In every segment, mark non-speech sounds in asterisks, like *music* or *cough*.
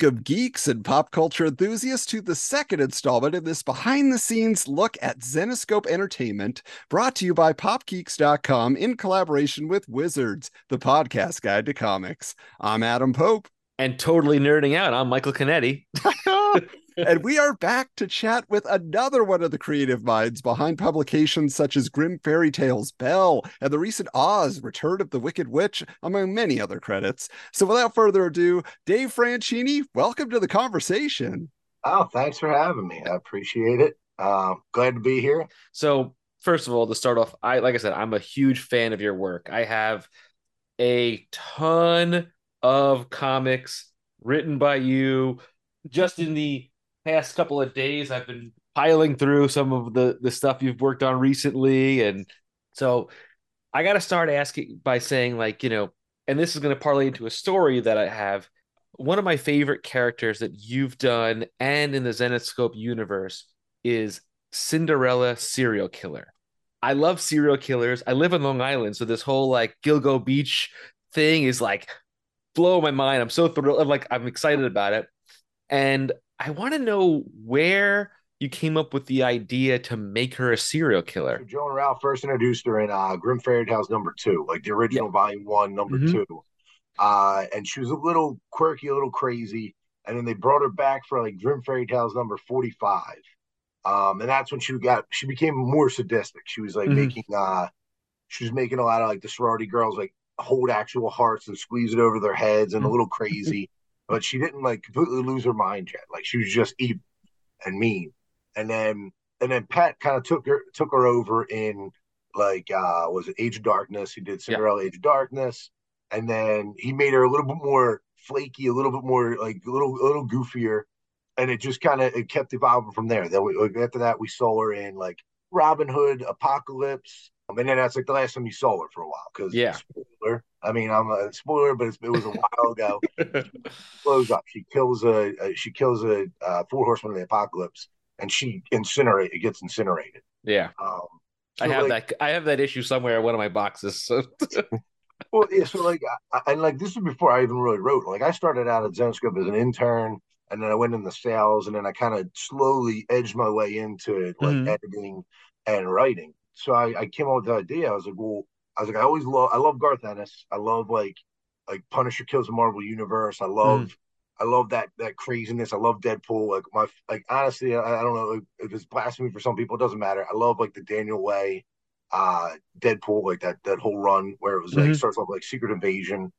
Welcome, geeks and pop culture enthusiasts, to the second installment of this behind the scenes look at Zenescope Entertainment, brought to you by PopGeeks.com in collaboration with Wizards, the podcast guide to comics. I'm Adam Pope. And totally nerding out, I'm Michael Canetti. *laughs* *laughs* and we are back to chat with another one of the creative minds behind publications such as Grimm Fairy Tales Belle, and the recent Oz Return of the Wicked Witch, among many other credits. So without further ado, Dave Franchini, welcome to the conversation. Oh, thanks for having me. I appreciate it. Uh, glad to be here. So, first of all, to start off, I like I said, I'm a huge fan of your work. I have a ton of comics written by you just in the past couple of days I've been piling through some of the the stuff you've worked on recently and so I got to start asking by saying like, you know, and this is going to parlay into a story that I have one of my favorite characters that you've done and in the Zenescope universe is Cinderella serial killer. I love serial killers. I live in Long Island, so this whole like Gilgo Beach thing is like blow my mind. I'm so thrilled. I'm like I'm excited about it. And I want to know where you came up with the idea to make her a serial killer. So Joe and Ralph first introduced her in uh, Grimm Fairy Tales number two, like the original volume one, number mm-hmm. two. Uh, and she was a little quirky, a little crazy. And then they brought her back for like Grimm Fairy Tales number 45. Um, and that's when she got she became more sadistic. She was like mm-hmm. making uh she was making a lot of like the sorority girls like hold actual hearts and squeeze it over their heads and a mm-hmm. little crazy but she didn't like completely lose her mind yet. Like she was just evil and mean. And then and then Pat kind of took her took her over in like uh was it Age of Darkness? He did Cinderella yeah. Age of Darkness, and then he made her a little bit more flaky, a little bit more like a little a little goofier, and it just kind of it kept evolving from there. Then we, after that we saw her in like Robin Hood, Apocalypse, and then that's like the last time you saw her for a while because yeah, spoiler. I mean, I'm a spoiler, but it was a while ago. *laughs* blows up. She kills a, a she kills a uh, four horsemen of the apocalypse, and she incinerate. It gets incinerated. Yeah. Um, so I have like, that. I have that issue somewhere in one of my boxes. So. *laughs* well, yeah. So like, I, and like this is before I even really wrote. Like, I started out at Zenescope as an intern, and then I went into sales, and then I kind of slowly edged my way into it, like mm-hmm. editing and writing so I, I came up with the idea. I was like, well, I was like, I always love, I love Garth Ennis. I love like, like Punisher kills the Marvel Universe. I love, mm. I love that that craziness. I love Deadpool. Like my, like honestly, I, I don't know if it's blasphemy for some people. It doesn't matter. I love like the Daniel Way, uh, Deadpool, like that that whole run where it was like mm-hmm. starts off like Secret Invasion.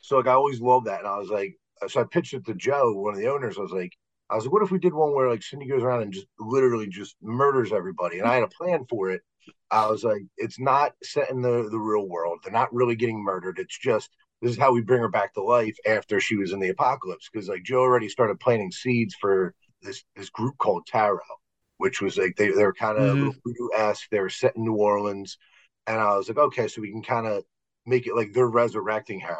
So like I always loved that, and I was like, so I pitched it to Joe, one of the owners. I was like, I was like, what if we did one where like Cindy goes around and just literally just murders everybody? And I had a plan for it. I was like, it's not set in the, the real world. They're not really getting murdered. It's just this is how we bring her back to life after she was in the apocalypse. Because like Joe already started planting seeds for this this group called Tarot, which was like they they're kind of mm-hmm. voodoo esque. They were set in New Orleans, and I was like, okay, so we can kind of make it like they're resurrecting her,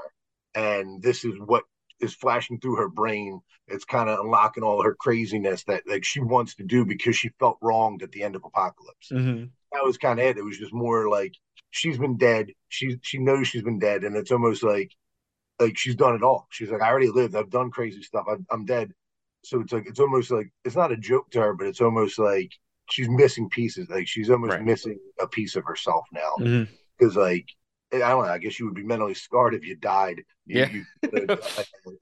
and this is what is flashing through her brain. It's kind of unlocking all her craziness that like she wants to do because she felt wronged at the end of Apocalypse. Mm-hmm. That was kind of it. It was just more like she's been dead. She she knows she's been dead, and it's almost like like she's done it all. She's like, I already lived. I've done crazy stuff. i I'm dead. So it's like it's almost like it's not a joke to her, but it's almost like she's missing pieces. Like she's almost right. missing a piece of herself now because mm-hmm. like I don't know. I guess you would be mentally scarred if you died. You, yeah. You, like,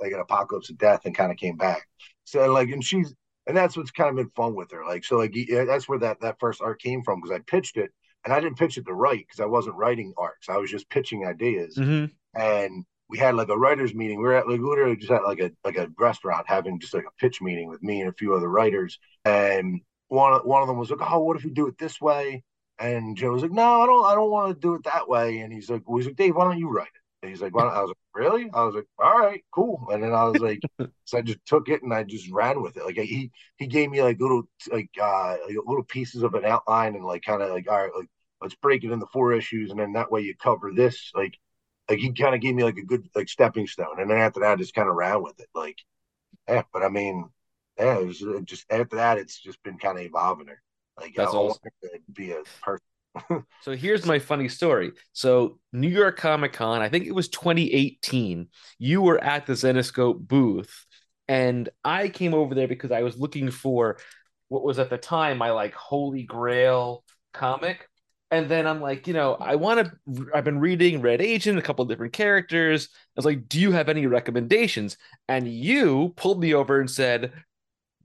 like an apocalypse of death and kind of came back. So like, and she's, and that's what's kind of been fun with her. Like, so like, yeah, that's where that, that first art came from. Cause I pitched it and I didn't pitch it to write cause I wasn't writing arcs. I was just pitching ideas. Mm-hmm. And we had like a writer's meeting. We were at like literally just at like a, like a restaurant having just like a pitch meeting with me and a few other writers. And one, one of them was like, Oh, what if we do it this way? And Joe was like, "No, I don't. I don't want to do it that way." And he's like, well, "He's like, Dave, why don't you write it?" And he's like, "Why?" I was like, "Really?" I was like, "All right, cool." And then I was like, *laughs* so I just took it and I just ran with it. Like he he gave me like little like uh little pieces of an outline and like kind of like all right, like let's break it into four issues, and then that way you cover this. Like like he kind of gave me like a good like stepping stone, and then after that, I just kind of ran with it. Like yeah, but I mean, yeah, it was just after that, it's just been kind of evolving her. Like that's all. Be a person. *laughs* so here's my funny story. So New York Comic Con, I think it was 2018. You were at the Zenescope booth, And I came over there because I was looking for what was at the time my like holy grail comic. And then I'm like, you know, I want to. I've been reading Red Agent, a couple different characters. I was like, do you have any recommendations? And you pulled me over and said,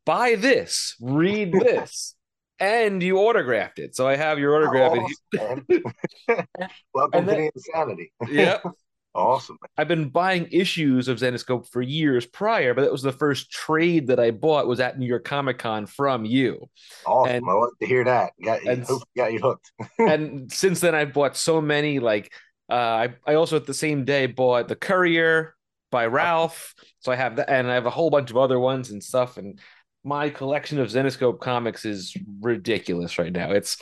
buy this, read this, and you autographed it. So I have your autograph. Awesome, *laughs* Welcome then, to the insanity. yeah. *laughs* awesome. I've been buying issues of Zenescope for years prior, but that was the first trade that I bought was at New York Comic Con from you. Awesome. And, I like to hear that. Got you, and, got you hooked. *laughs* and since then, I've bought so many. Like, uh, I, I also at the same day bought The Courier by Ralph. So I have that, and I have a whole bunch of other ones and stuff. And my collection of Zenescope comics is ridiculous right now. It's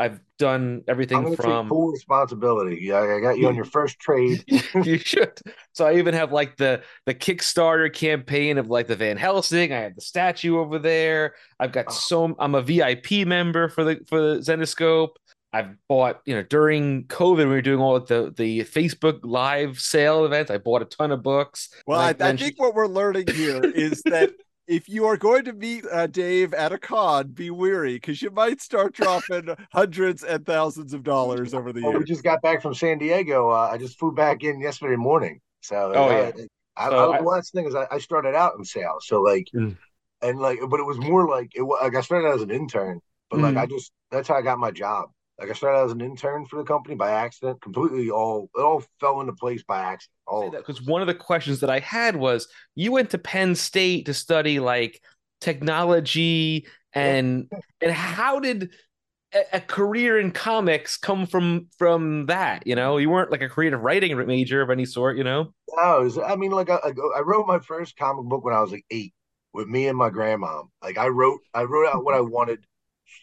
I've done everything from full responsibility. Yeah, I got you on your first trade. *laughs* you should. So I even have like the the Kickstarter campaign of like the Van Helsing. I have the statue over there. I've got oh. so I'm a VIP member for the for the Zenescope. I've bought, you know, during COVID, we were doing all the the Facebook live sale events. I bought a ton of books. Well, I, I think what we're learning here is that *laughs* if you are going to meet uh, Dave at a con, be weary because you might start dropping *laughs* hundreds and thousands of dollars over the well, years. We just got back from San Diego. Uh, I just flew back in yesterday morning. So, oh, yeah. I, so I, I, last thing is I, I, started out in sales. So, like, mm. and like, but it was more like, it like I started out as an intern, but mm. like, I just, that's how I got my job. Like I started as an intern for the company by accident, completely all it all fell into place by accident. All because one of the questions that I had was you went to Penn State to study like technology and and how did a, a, career in comics come from from that? You know, you weren't like a creative writing major of any sort. You know, no, was, I mean, like I, I wrote my first comic book when I was like eight with me and my grandma. Like I wrote I wrote out what I wanted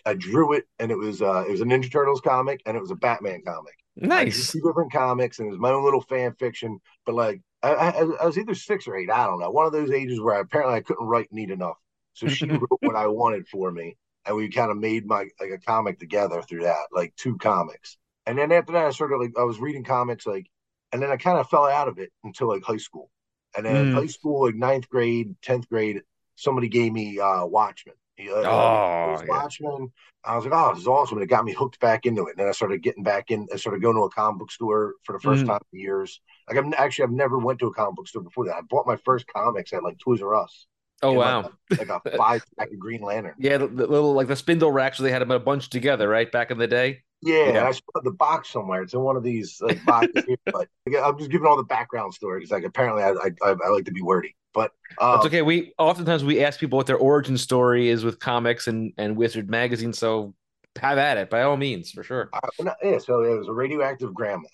I drew it, and it was uh, it was a Ninja Turtles comic, and it was a Batman comic. Nice. two different comics, and it was my own little fan fiction. But like, I, I, I, was either six or eight. I don't know. One of those ages where I, apparently I couldn't write neat enough. So she *laughs* wrote what I wanted for me, and we kind of made my like a comic together through that, like two comics. And then after that, I started like I was reading comics, like, and then I kind of fell out of it until like high school. And then mm. high school, like ninth grade, tenth grade, somebody gave me uh Watchmen. Uh, oh, yeah. Watchmen. I was like, oh, this is awesome. And it got me hooked back into it. And then I started getting back in. I started going to a comic book store for the 1st mm. time in years. Like, I'm actually, I've never went to a comic book store before that. I bought my first comics at like Toys R Us. Oh wow! Like, like a *laughs* five pack of Green Lantern. Yeah, the, the, little like the spindle racks. They had them a bunch together, right, back in the day. Yeah, yeah. I still the box somewhere. It's in one of these like boxes here, but I'm just giving all the background story stories. Like apparently, I, I I like to be wordy. But uh, that's okay. We oftentimes we ask people what their origin story is with comics and and Wizard magazine. So have at it by all means, for sure. Uh, yeah. So it was a radioactive grandma,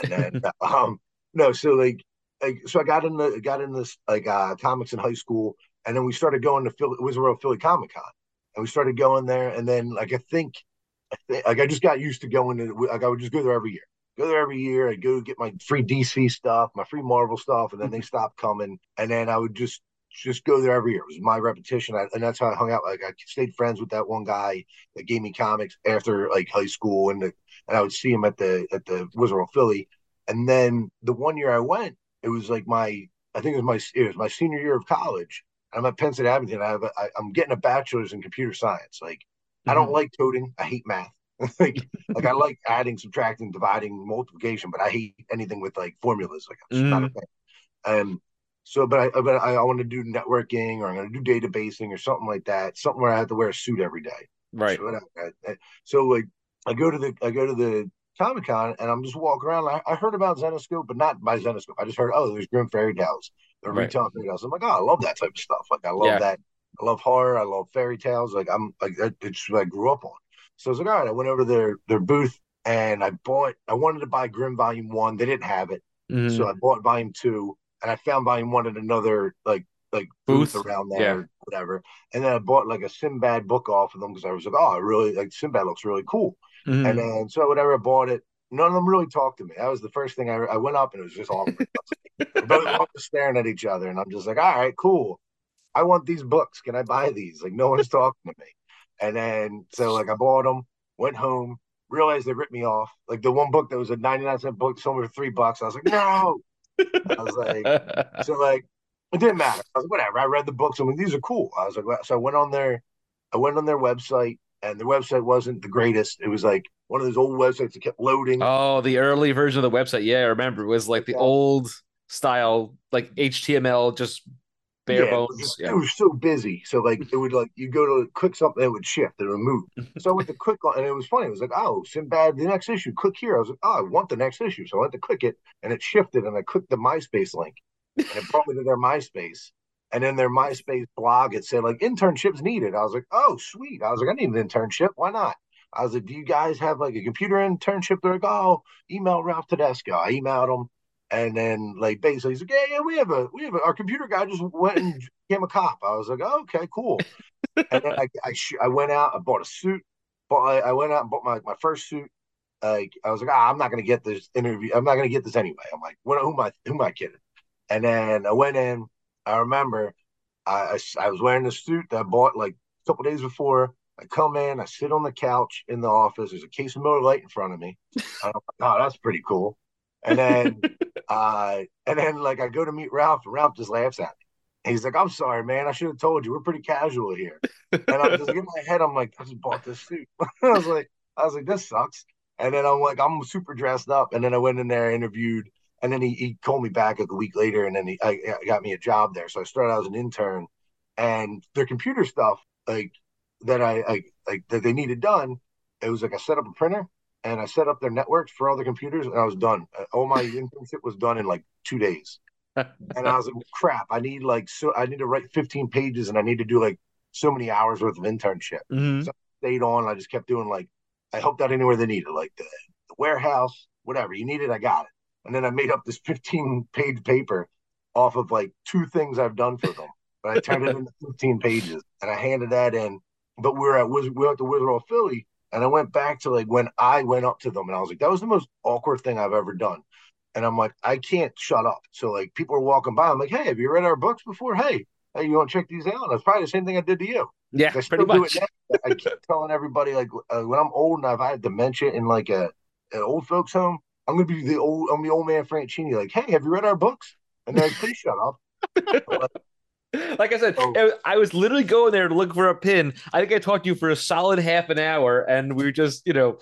and then *laughs* um no, so like like so I got in the got in this like uh comics in high school, and then we started going to Philly. It was a real Philly Comic Con, and we started going there, and then like I think, I think like I just got used to going to like I would just go there every year go there every year. I'd go get my free DC stuff, my free Marvel stuff, and then they mm-hmm. stopped coming. And then I would just just go there every year. It was my repetition, I, and that's how I hung out. Like I stayed friends with that one guy that gave me comics after like high school, and the, and I would see him at the at the Wizard of Philly. And then the one year I went, it was like my I think it was my it was my senior year of college. I'm at Penn State Abington. I have a, I, I'm getting a bachelor's in computer science. Like mm-hmm. I don't mm-hmm. like coding. I hate math. *laughs* like like I like adding, subtracting, dividing, multiplication, but I hate anything with like formulas. Like I'm mm. not a mm. fan. And so, but I but I, I want to do networking or I'm going to do databasing or something like that. Something where I have to wear a suit every day. Right. So, I, I, so like I go to the I go to the Comic Con and I'm just walking around. I, I, heard about Zenescope, but not by Zenescope. I just heard, oh, there's Grimm Fairy Tales. They're right. retelling fairy tales. I'm like, oh, I love that type of stuff. Like I love yeah. that. I love horror. I love fairy tales. Like I'm like it's what I grew up on. So I was like, all right. I went over to their their booth and I bought. I wanted to buy Grimm Volume One. They didn't have it, mm. so I bought Volume Two, and I found Volume One at another like like booth, booth around there, yeah. whatever. And then I bought like a Sinbad book off of them because I was like, oh, I really like Sinbad looks really cool. Mm. And then so whatever, I bought it. None of them really talked to me. That was the first thing I I went up and it was just awkward. *laughs* both staring at each other, and I'm just like, all right, cool. I want these books. Can I buy these? Like no one's talking to me. And then so like I bought them, went home, realized they ripped me off. Like the one book that was a 99 cent book sold me for three bucks. I was like, no. I was like, *laughs* so like It didn't matter. I was like, whatever. I read the books. I mean, these are cool. I was like, so I went on their, I went on their website, and the website wasn't the greatest. It was like one of those old websites that kept loading. Oh, the early version of the website. Yeah, I remember. It was like the Yeah. old style, like HTML, just bare Yeah, it was bones. just- Yeah. It was so busy. So like *laughs* it would like you go to click something, it would shift, it would move. So I went to click on, and it was funny. It was like, oh, Sinbad, the next issue. Click here. I was like, oh, I want the next issue. So I went to click it, and it shifted, and I clicked the MySpace link, and it brought me to their MySpace. And in their MySpace blog, it said like internships needed. I was like, oh, sweet. I was like, I need an internship. Why not? I was like, do you guys have like a computer internship? They're like, oh, email Ralph Tedesco. I emailed them. And then like basically he's like, yeah, yeah, we have a we have a, our computer guy just went and became a cop. I was like, oh, okay, cool. and then I I, sh- I went out, I bought a suit, bought I, I went out and bought my, my first suit. Like I was like, ah, I'm not gonna get this interview. I'm not gonna get this anyway. I'm like, what? Who am I? Who am I kidding? And then I went in. I remember I, I was wearing the suit that I bought like a couple days before. I come in, I sit on the couch in the office. There's a case of Miller Lite in front of me. Like, oh, that's pretty cool. And then, *laughs* uh, and then like I go to meet Ralph, and Ralph just laughs at me. He's like, "I'm sorry, man. I should have told you. We're pretty casual here." And I'm just like, in my head, I'm like, "I just bought this suit." *laughs* I was like, "I was like, this sucks." And then I'm like, I'm super dressed up. And then I went in there, interviewed, and then he, he called me back like a week later, and then he I, I got me a job there. So I started out as an intern, and their computer stuff like that I, I like that they needed done. It was like I set up a printer and I set up their networks for all the computers, and I was done. Uh, All my *laughs* internship was done in like two days. And I was like, *laughs* crap, I need like so I need to write 15 pages and I need to do like so many hours worth of internship. Mhm. Stayed on. I just kept doing like I helped out anywhere they needed, like the, the warehouse, whatever you needed, I got it. And then I made up this *laughs* 15 page paper off of like two things I've done for them. But I turned it into 15 pages and I handed that in. But we we're at we were at the Wizard of Philly, and I went back to like when I went up to them and I was like, that was the most awkward thing I've ever done. And I'm like, I can't shut up. So like people are walking by. I'm like, hey, have you read our books before? Hey, hey, you want to check these out? That's probably the same thing I did to you. Yeah, I pretty much. now. I keep *laughs* telling everybody like uh, when I'm old and I have dementia in like a an old folks home, I'm gonna be the old I'm the old man Franchini. Like, hey, have you read our books? And they're like, please shut up. Like *laughs* *laughs* I said, Oh. I was literally going there to look for a pin. I think I talked to you for a solid half an hour, and we just, you know,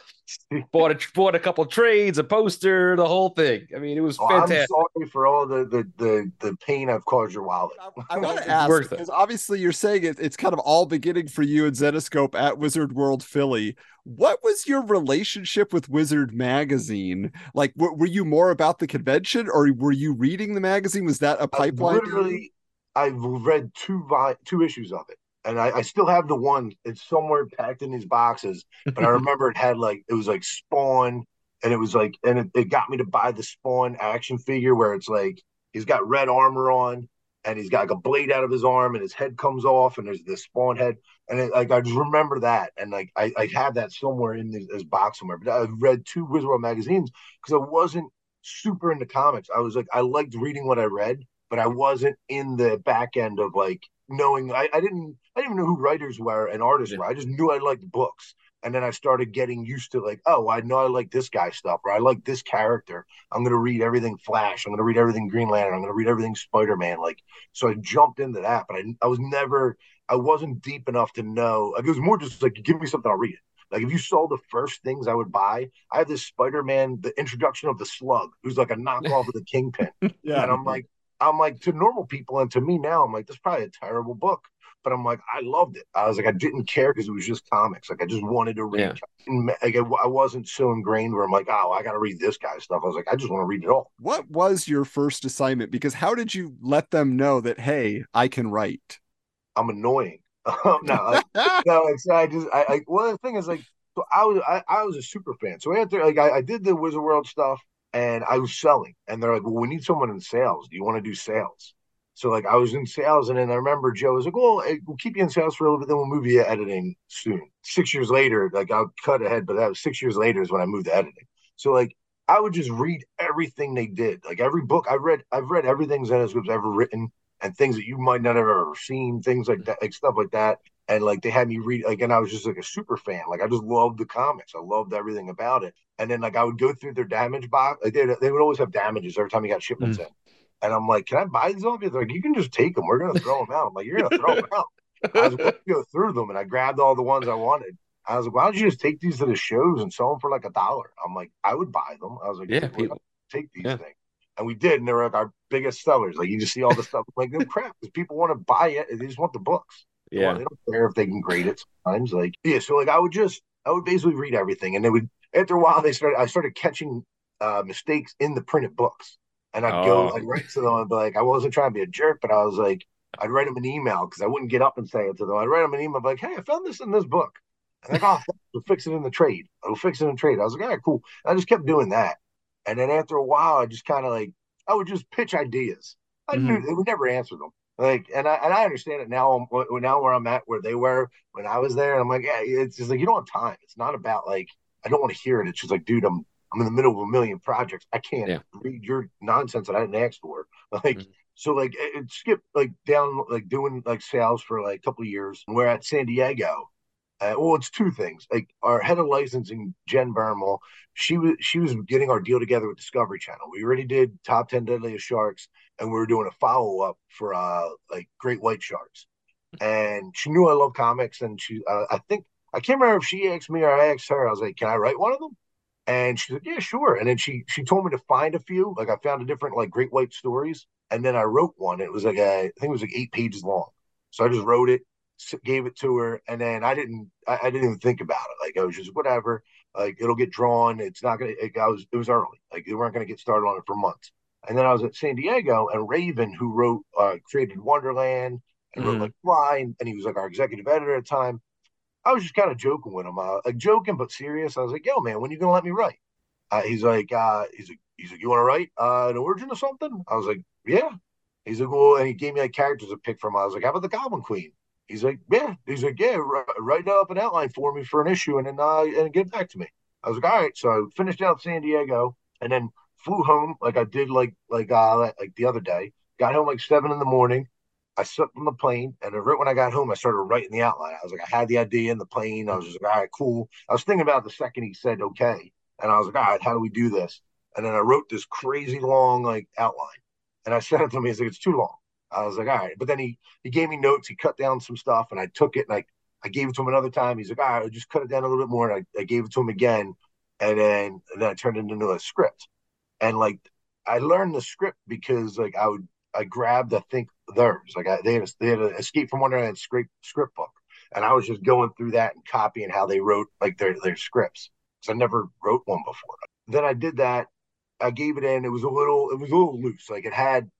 *laughs* bought a bought a couple trades, a poster, the whole thing. I mean, it was Oh, I'm fantastic. sorry for all the the the, the pain I've caused your wallet. I, want *laughs* It's to ask worth it. because obviously you're saying it, it's kind of all beginning for you and Zenescope at Wizard World Philly. What was your relationship with Wizard Magazine? Like, w- were you more about the convention, or were you reading the magazine? Was that a I've pipeline? to you? literally, I've read two vi- two issues of it, and I, I still have the one. It's somewhere packed in these boxes, but I *laughs* remember it had like it was like Spawn, and it was like, and it, it got me to buy the Spawn action figure where it's like he's got red armor on, and he's got like a blade out of his arm, and his head comes off, and there's this Spawn head, and it, like I just remember that, and like I, I have that somewhere in this, this box somewhere. But I've read two Wizard World magazines because I wasn't super into comics. I was like I liked reading what I read but I wasn't in the back end of like knowing I, I didn't I didn't even know who writers were and artists Yeah. were. I just knew I liked books. And then I started getting used to like, oh, I know I like this guy stuff, or I like this character. I'm gonna read everything Flash. I'm gonna read everything Green Lantern. I'm gonna read everything Spider Man. Like, so I jumped into that, but I, I was never, I wasn't deep enough to know. Like, it was more just like, give me something, I'll read it. Like, if you saw the first things I would buy, I have this Spider Man, the introduction of the Slug, who's like a knockoff of the Kingpin. *laughs* Yeah. And I'm like, I'm like to normal people and to me now, I'm like, this is probably a terrible book. But I'm like, I loved it. I was like, I didn't care because it was just comics. Like I just wanted to read. Yeah. And, Like I, I wasn't so ingrained where I'm like, oh, I got to read this guy's stuff. I was like, I just want to read it all. What was your first assignment? Because how did you let them know that hey, I can write? I'm annoying. *laughs* *laughs* no, like, no, So I just I, I well the thing is like so I was I, I was a super fan. So after like I, I did the Wizard World stuff and I was selling and they're like, Well, we need someone in sales. Do you want to do sales? So like I was in sales and then I remember Joe was like, Well, we'll keep you in sales for a little bit, then we'll move you to editing soon. Six years later, like I'll cut ahead, but that was six years later is when I moved to editing. So like I would just read everything they did. Like every book I've read, I've read everything Zenescope's ever written and things that you might not have ever seen, things like that, like stuff like that. And like they had me read like, and I was just like a super fan. Like I just loved the comics. I loved everything about it. And then like I would go through their damage box. Like they they would always have damages every time you got shipments mm. in. And I'm like, can I buy these off you? They're like, you can just take them. We're gonna throw them out. I'm like, you're gonna throw them out. I was going to go through them, and I grabbed all the ones I wanted. I was like, why don't you just take these to the shows and sell them for like a dollar? I'm like, I would buy them. I was like, yeah, people take these yeah. things. And we did, and they were like our biggest sellers. Like you just see all the stuff, like no crap, because people want to buy it. They just want the books. Yeah, they don't care if they can grade it sometimes. Like yeah, so like I would just I would basically read everything, and they would after a while they started I started catching uh, mistakes in the printed books, and I'd oh. go I'd write to them and be like I wasn't trying to be a jerk, but I was like I'd write them an email because I wouldn't get up and say it to them. I'd write them an email like, hey, I found this in this book. And like, oh, we'll fix it in the trade. We'll fix it in the trade. I was like, all right, cool. And I just kept doing that. And then after a while, I just kind of like, I would just pitch ideas. I mm-hmm. knew they would never answer them. Like, and I and I understand it now. Now where I'm at, where they were when I was there, and I'm like, yeah, it's just like you don't have time. It's not about like I don't want to hear it. It's just like, dude, I'm I'm in the middle of a million projects. I can't yeah. read your nonsense that I didn't ask for. *laughs* Like, mm-hmm. so like it, it skipped like down like doing like sales for like a couple of years. We're at San Diego, uh, well, it's two things. Like our head of licensing, Jen Bermel, she was she was getting our deal together with Discovery Channel. We already did top ten deadliest sharks, and we were doing a follow up for uh like great white sharks. And she knew I love comics, and she uh, I think I can't remember if she asked me or I asked her. I was like, "Can I write one of them?" And she's like, "Yeah, sure." And then she she told me to find a few. Like I found a different like great white stories, and then I wrote one. It was like a, I think it was like eight pages long. So I just wrote it gave it to her, and then I didn't, I, I, didn't even think about it. Like I was just whatever. Like it'll get drawn. It's not gonna. It, I was. It was early. Like they weren't gonna get started on it for months. And then I was at San Diego, and Raven, who wrote, uh, created Wonderland and wrote mm. like Flying, and he was like our executive editor at the time. I was just kind of joking with him, uh, like joking but serious. I was like, "Yo, man, when you gonna let me write?" Uh, he's like, uh, he's like, he's like, "You want to write uh, an origin or something?" I was like, "Yeah." He's like, "Well," and he gave me like characters to pick from. I was like, "How about the Goblin Queen?" He's like, yeah. He's like, yeah, write up an outline for me for an issue and then uh, and get back to me. I was like, all right. So I finished out San Diego and then flew home like I did like like uh like the other day. Got home like seven in the morning. I slept on the plane, and right when I got home, I started writing the outline. I was like, I had the idea in the plane. I was just like, all right, cool. I was thinking about the second he said okay, and I was like, all right, how do we do this? And then I wrote this crazy long like outline, and I *laughs* sent it to him. He's like, it's too long. I was like, all right. But then he he gave me notes. He cut down some stuff, and I took it and I I gave it to him another time. He's like, all right, I'll just cut it down a little bit more. And I, I gave it to him again, and then and then I turned it into a script. And like I learned the script because like I would I grabbed I think theirs like I, they had a, they had an Escape from Wonderland script script book, and I was just going through that and copying how they wrote like their their scripts. So I never wrote one before. Then I did that. I gave it in. It was a little it was a little loose. Like it had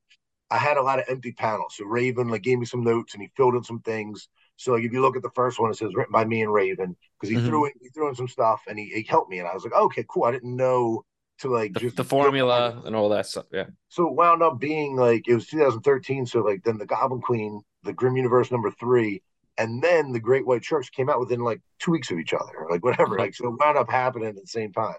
I had a lot of empty panels. So Raven like gave me some notes and he filled in some things. So like if you look at the first one, it says written by me and Raven because he mm-hmm. threw in he threw in some stuff and he, he helped me and I was like, okay, cool. I didn't know to like the, just the formula and all that stuff. Yeah. So it wound up being like it was 2013. So like then the Goblin Queen, the Grimm Universe number three, and then the Great White Sharks came out within like two weeks of each other, like whatever. Like so it wound up happening at the same time.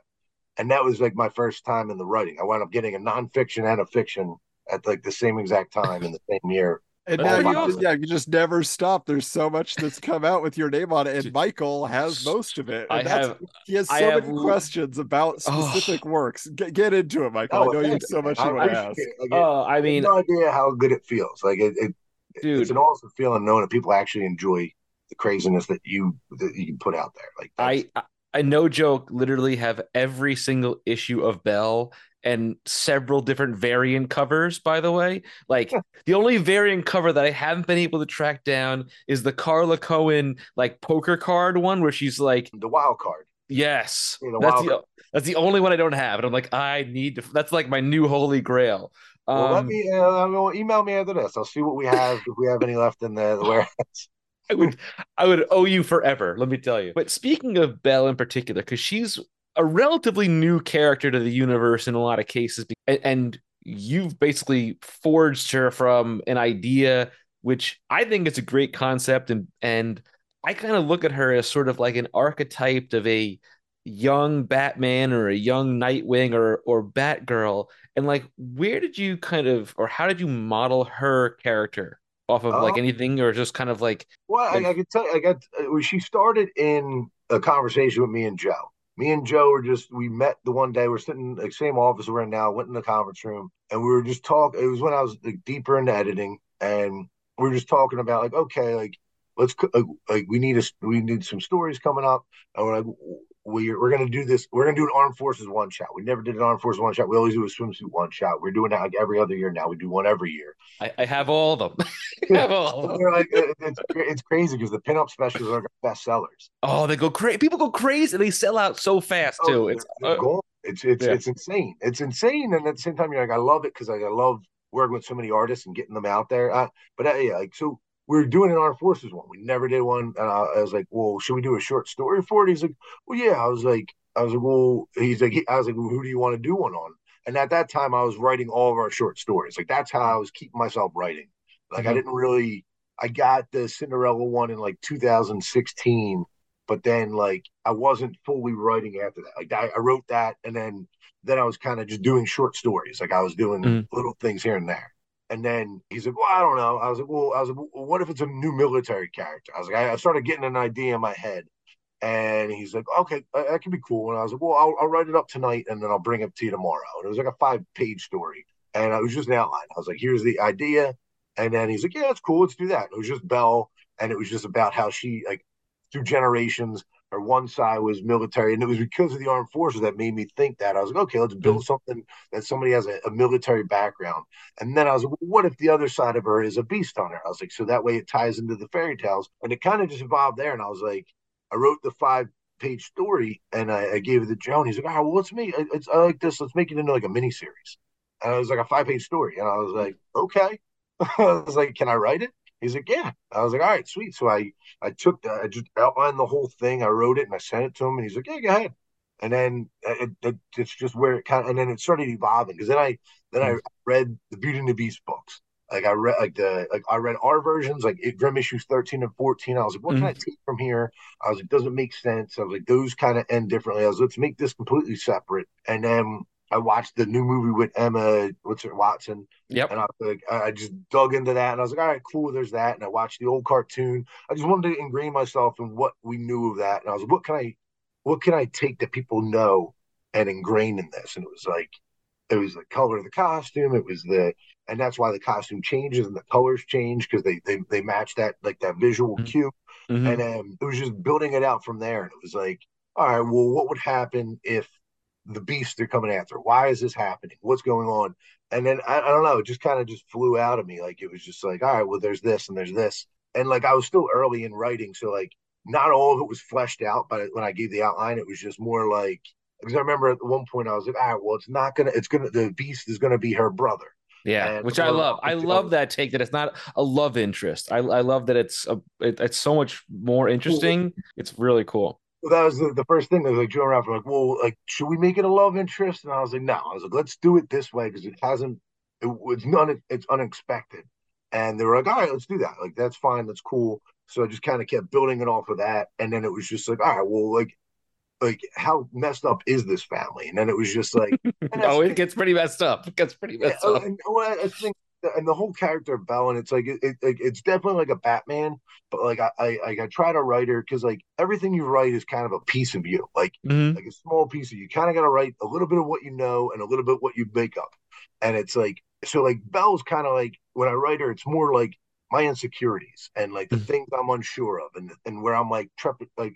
And that was like my first time in the writing. I wound up getting a nonfiction and a fiction at like the same exact time in the same year. And now you awesome. just, yeah, you just never stop. There's so much that's come out with your name on it, and Michael has most of it. I have, he has so many have, questions about specific oh, works. Get, get into it, Michael. Oh, I know you have so much you want to ask. Like, oh, I mean, no idea how good it feels. Like it, it dude, it's an awesome feeling knowing that people actually enjoy the craziness that you that you can put out there. Like I, I no joke, literally have every single issue of Belle and several different variant covers, by the way. Like the only variant cover that I haven't been able to track down is the Carla Cohen like poker card one where she's like the wild card. Yes. The that's the that's the only one I don't have. And I'm like, I need to that's like my new holy grail. Um, well, let um, me uh, email me after this. I'll see what we have if we have any left in the, the warehouse. *laughs* I would I would owe you forever, let me tell you. But speaking of Belle in particular, because she's a relatively new character to the universe in a lot of cases and you've basically forged her from an idea which I think is a great concept and and I kind of look at her as sort of like an archetype of a young Batman or a young Nightwing or or Batgirl and like where did you kind of or how did you model her character? Off of like um, anything or just kind of like well like, I, I can tell you I got uh, she started in a conversation with me and Joe me and Joe were just we met the one day. We're sitting like same office we're in now. Went in the conference room and we were just talking. It was when I was like deeper into editing, and we were just talking about like okay, like let's like, like we need a we need some stories coming up, and we're like we're, we're going to do this. We're going to do an armed forces one shot. We never did an armed forces one shot. We always do a swimsuit one shot. We're doing that like every other year now. We do one every year. I, I have all of them. *laughs* have all of them. Like, it's, it's crazy because the pinup specials are best sellers. Oh, they go crazy. People go crazy. They sell out so fast oh, too. It's uh, it's it's, yeah. it's insane. It's insane, and at the same time, you're like, I love it because I love working with so many artists and getting them out there. Uh, but uh, yeah, like so we were doing an armed forces one. We never did one. And I, I, was like, well, should we do a short story for it? He's like, well, yeah. I was like, I was like, well, he's like, I was like, well, who do you want to do one on? And at that time, I was writing all of our short stories. Like that's how I was keeping myself writing. Like mm-hmm. I didn't really. I got the Cinderella one in like 2016, but then like I wasn't fully writing after that. Like I, I wrote that, and then then I was kind of just doing short stories. Like I was doing mm-hmm. little things here and there. And then he's like, well, I don't know. I was like, well, I was like, well, what if it's a new military character? I was like, I, started getting an idea in my head. And he's like, okay, that can be cool. And I was like, well, I'll, I'll write it up tonight and then I'll bring it to you tomorrow. And it was like a five page story. And it was just an outline. I was like, here's the idea. And then he's like, yeah, it's cool. Let's do that. It was just Belle. And it was just about how she, like, through generations, or one side was military, and it was because of the armed forces that made me think that. I was like, okay, let's build mm-hmm. something that somebody has a, a, military background. And then I was like, well, what if the other side of her is a beast hunter? I was like, so that way it ties into the fairy tales. And it kind of just evolved there. And I was like, I wrote the five page story and I, I gave it to Joe, and he's like, oh, well, let's make it's I like this. Let's make it into like a mini series. And it was like a five page story. And I was like, okay. *laughs* I was like, can I write it? He's like, yeah. I was like, all right, sweet. So I I took the, I just outlined the whole thing. I wrote it and I sent it to him, and he's like, yeah, go ahead. And then it, it, it's just where it kind of, and then it started evolving because then I then I read the Beauty and the Beast books. Like I read like the like I read our versions like it, Grimm issues thirteen and fourteen. I was like, what mm-hmm. can I take from here? I was like, doesn't make sense. I was like, those kind of end differently. I was like, let's make this completely separate. And then I watched the new movie with Emma, what's her Watson. Yep. And I like, I just dug into that, and I was like, all right, cool. There's that, and I watched the old cartoon. I just wanted to ingrain myself in what we knew of that, and I was like, what can I, what can I take that people know and ingrain in this? And it was like, it was the color of the costume. It was the, and that's why the costume changes and the colors change because they they they match that like that visual mm-hmm. cue. Mm-hmm. And um, it was just building it out from there, and it was like, all right, well, what would happen if the beast they're coming after. Why is this happening? What's going on? And then I, I don't know, it just kind of just flew out of me. Like it was just like, all right, well, there's this and there's this. And like I was still early in writing. So like not all of it was fleshed out, but when I gave the outline, it was just more like because I remember at one point I was like, all right, well, it's not gonna, it's gonna, the beast is gonna be her brother. Yeah, and which I love. I love um that take that it's not a love interest. I, I love that it's a, it, it's so much more interesting. It's really cool that was the, the first thing. That was like Joe Ralph, like, well, like, should we make it a love interest? And I was like, no. I was like, let's do it this way because it hasn't. It, it's none. It's unexpected. And they were like, all right, let's do that. Like, that's fine. That's cool. So I just kind of kept building it off of that. And then it was just like, all right, well, like, like how messed up is this family? And then it was just like, *laughs* oh, it gets pretty messed up. It gets pretty messed yeah, up. And, well, I think and the whole character of and it's like it, it, it's definitely like a Batman, but like I I, I try to write her because like everything you write is kind of a piece of you, like mm-hmm. like a small piece of you. Kind of got to write a little bit of what you know and a little bit what you make up, and it's like so like Belle's kind of like when I write her, it's more like my insecurities and like the mm-hmm. things I'm unsure of, and and where I'm like trepid like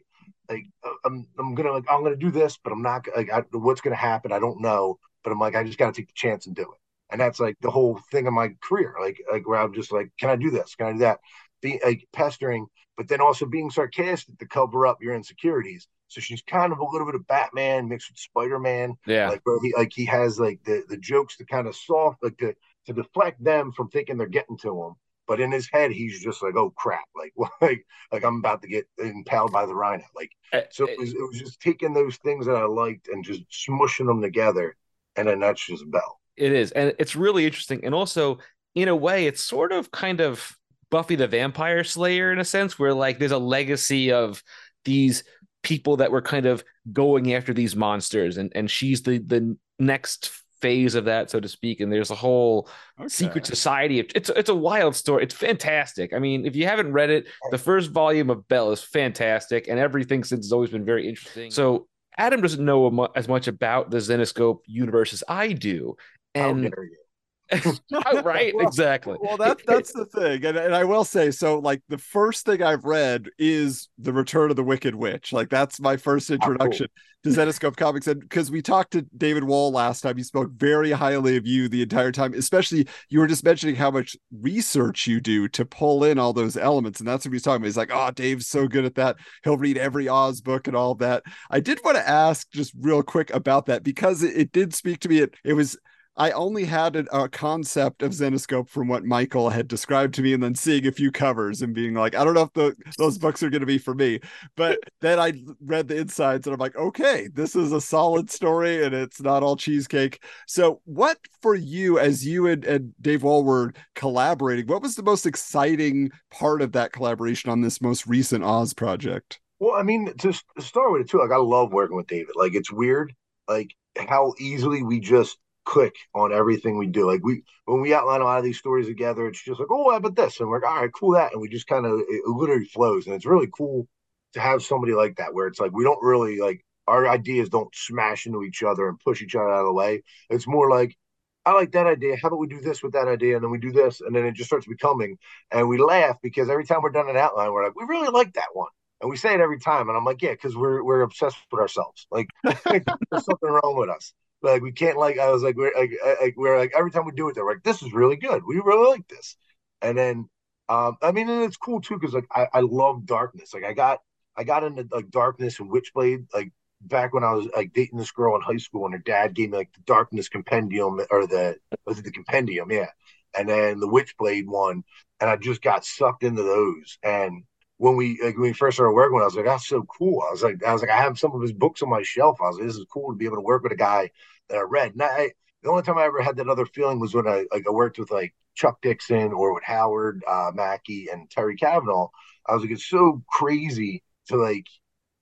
like uh, I'm I'm gonna like I'm gonna do this, but I'm not like I, what's gonna happen. I don't know, but I'm like I just got to take the chance and do it and that's like the whole thing of my career like like where i'm just like can i do this? Can i do that? Being like pestering but then also being sarcastic to cover up your insecurities. So she's kind of a little bit of batman mixed with spider-man yeah. like where he like he has like the the jokes to kind of soft like to to deflect them from thinking they're getting to him. But in his head he's just like oh crap. Like *laughs* like like i'm about to get impaled by the rhino. Like uh, so it was, it was just taking those things that i liked and just smushing them together and then that's just belle it is, and it's really interesting. And also, in a way, it's sort of kind of Buffy the Vampire Slayer in a sense, where like there's a legacy of these people that were kind of going after these monsters, and and she's the the next phase of that, so to speak. And there's a whole okay. secret society. It's it's a wild story. It's fantastic. I mean, if you haven't read it, oh. the first volume of Belle is fantastic, and everything since has always been very interesting. Mm. So Adam doesn't know as much about the Zenescope universe as I do. And *laughs* *laughs* right, well, exactly. Well, that's that's the thing, and, and I will say so. Like the first thing I've read is the Return of the Wicked Witch. Like that's my first ah, introduction oh, cool. to Zenescope Comics, and because we talked to David Wohl last time, he spoke very highly of you the entire time. Especially you were just mentioning how much research you do to pull in all those elements, and that's what he's talking about. He's like, "Oh, Dave's so good at that. He'll read every Oz book and all that." I did want to ask just real quick about that because it, it did speak to me. It it was I only had a, a, concept of Zenescope from what Michael had described to me, and then seeing a few covers and being like, I don't know if the, those books are going to be for me. But *laughs* then I read the insides, and I'm like, okay, this is a solid story, and it's not all cheesecake. So, what for you, as you and, and Dave were collaborating, what was the most exciting part of that collaboration on this most recent Oz project? Well, I mean, to start with it too, like I love working with David. Like it's weird, like how easily we just click on everything we do. Like we when we outline a lot of these stories together, it's just like, oh, how about this? And we're like, all right, cool that. And we just kind of it literally flows. And it's really cool to have somebody like that where it's like we don't really like our ideas don't smash into each other and push each other out of the way. It's more like I like that idea. How about we do this with that idea? And then we do this. And then it just starts becoming. And we laugh because every time we're done an outline, we're like, we really like that one. And we say it every time. And I'm like, yeah, because we're we're obsessed with ourselves. Like *laughs* there's something wrong with us. Like we can't like I was like we're like, we're like every time we do it, they're like this is really good. We really like this. And then um I mean and it's cool too because like I, I love darkness. Like I got I got into like darkness and Witchblade like back when I was like dating this girl in high school and her dad gave me like the darkness compendium or the was it the compendium, yeah. And then the Witchblade one, and I just got sucked into those. And when we like when we first started working, I was like, that's so cool. I was like, I was like, I have some of his books on my shelf. I was like, this is cool to be able to work with a guy that I read. And I, the only time I ever had that other feeling was when I like I worked with like Chuck Dixon or with Howard uh, Mackie and Terry Kavanagh. I was like, it's so crazy to like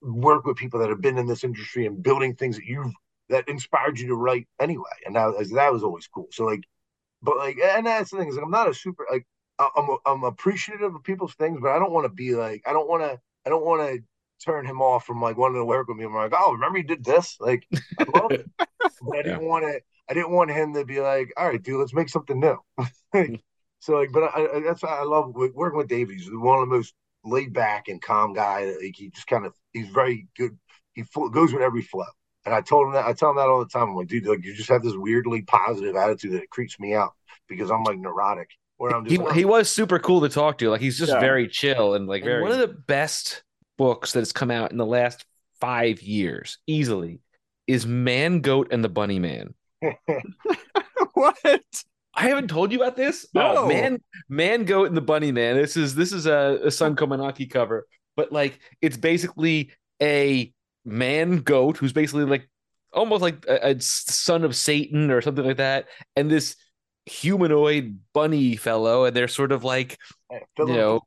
work with people that have been in this industry and building things that you've that inspired you to write anyway. And that, that was always cool. So like, but like, and that's the thing is like, I'm not a super like I'm I'm appreciative of people's things, but I don't want to be like I don't want to I don't want to turn him off from like wanting to work with me. I'm like, oh, remember you did this? Like, I love it. *laughs* but I didn't yeah. want to. I didn't want him to be like, all right, dude, let's make something new. *laughs* so like, but I, I, that's why I love working with Dave. He's one of the most laid back and calm guy. Like he just kind of he's very good. He goes with every flow. And I told him that I tell him that all the time. I'm like, dude, like you just have this weirdly positive attitude that creeps me out because I'm like neurotic. Where I'm just he, he was super cool to talk to. Like he's just yeah. very chill and like and very one of the best books that has come out in the last five years, easily, is Man Goat and the Bunny Man. *laughs* what? I haven't told you about this. No. Oh, man, Man Goat and the Bunny Man. This is this is a, a Sunco Manaki cover, but like it's basically a man goat who's basically like almost like a, a son of Satan or something like that, and this humanoid bunny fellow, and they're sort of like eh, you know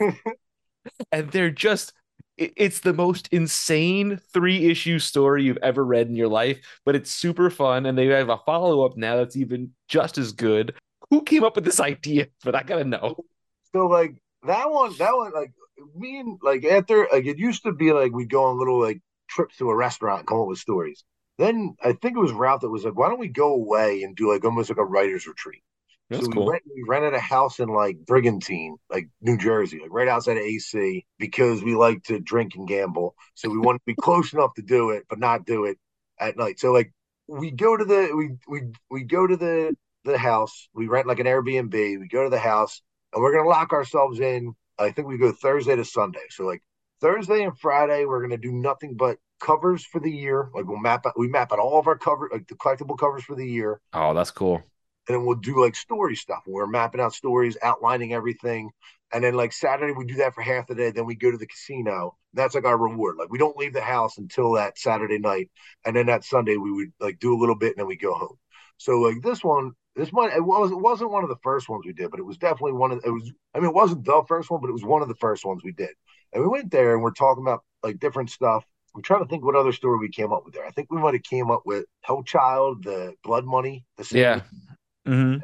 *laughs* and they're just it's the most insane three issue story you've ever read in your life, but it's super fun. And they have a follow up now that's even just as good. Who came up with this idea? But I gotta know. So like that one, that one, like me and like after like it used to be like we'd go on little like trips to a restaurant and come up with stories. Then I think it was Ralph that was like, why don't we go away and do like almost like a writer's retreat? That's so we, cool. rent, we rented a house in like Brigantine, like New Jersey, like right outside of AC, because we like to drink and gamble. So we want to be *laughs* close enough to do it, but not do it at night. So like we go to the we we we go to the the house. We rent like an Airbnb. We go to the house, and we're gonna lock ourselves in. I think we go Thursday to Sunday. So like Thursday and Friday, we're gonna do nothing but covers for the year. Like we'll map out, we map out all of our cover, like the collectible covers for the year. Oh, that's cool and then we'll do like story stuff. We're mapping out stories, outlining everything. And then like Saturday, we do that for half the day. Then we go to the casino. That's like our reward. Like we don't leave the house until that Saturday night. And then that Sunday, we would like do a little bit and then we go home. So like this one, this one, it was it wasn't one of the first ones we did, but it was definitely one of it was. I mean, it wasn't the first one, but it was one of the first ones we did. And we went there and we're talking about like different stuff. I'm trying to think what other story we came up with there. I think we might have came up with Hellchild, the Blood Money, the yeah, Mm-hmm.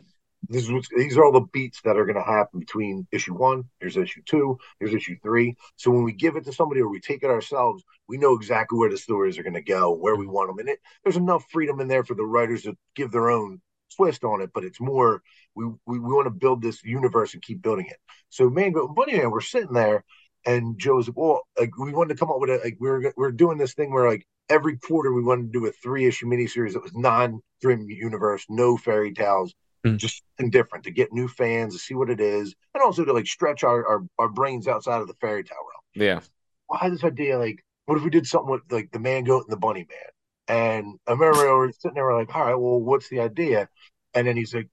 this is these are all the beats that are going to happen between issue one. Here's issue two. Here's issue three. So when we give it to somebody or we take it ourselves, we know exactly where the stories are going to go, where we want them. And it, there's enough freedom in there for the writers to give their own twist on it, but it's more we we, we want to build this universe and keep building it. So Man Goat Bunny Man, we're sitting there, and Joe's like, well, like we wanted to come up with a like we are we we're doing this thing where like every quarter we wanted to do a three issue miniseries that was non Grimm Universe, no fairy tales, mm. just something different to get new fans to see what it is, and also to like stretch our our, our brains outside of the fairy tale realm. Yeah. Well, I had this idea like, what if we did something with like the man goat and the bunny man? And I remember we were sitting there, we're like, all right, well, what's the idea? And then he's like,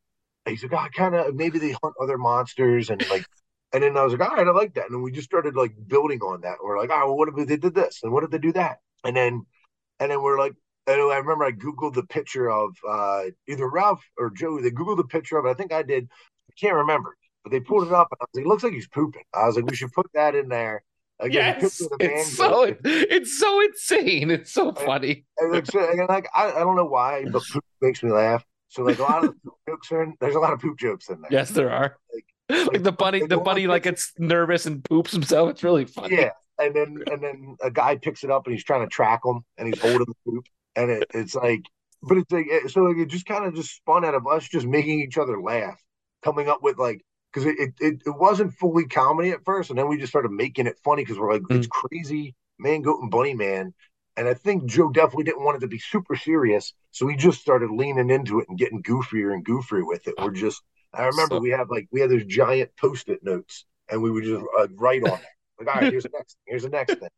he's like, oh, kind of maybe they hunt other monsters and like, and then I was like, all right, I like that. And then we just started like building on that. We're like, oh, well, what if they did this and what if they do that? And then, and then we're like, and I remember I googled the picture of uh, either Ralph or Joe. They googled the picture of it. I think I did. I can't remember, but they pulled it up and I was like, it looks like he's pooping. I was like, we should put that in there. Again, yes, it's so *laughs* it's so insane. It's so funny. And, and, and like I, I don't know why, but poop makes me laugh. So like a lot of jokes are in, there's a lot of poop jokes in there. Yes, there are. Like, *laughs* like, the bunny, the bunny like gets nervous and poops himself. It's really funny. Yeah, and then and then a guy picks it up and he's trying to track him and he's holding the poop and it, it's like, but it's like so like it just kind of just spun out of us just making each other laugh, coming up with like because it, it it wasn't fully comedy at first, and then we just started making it funny because we're like mm. it's crazy man goat and bunny man and I think Joe definitely didn't want it to be super serious. So we just started leaning into it and getting goofier and goofier with it. We're just, I remember so, we had like, we had those giant post it notes and we would just uh, write on it. Like, all right, here's the next thing. Here's the next thing.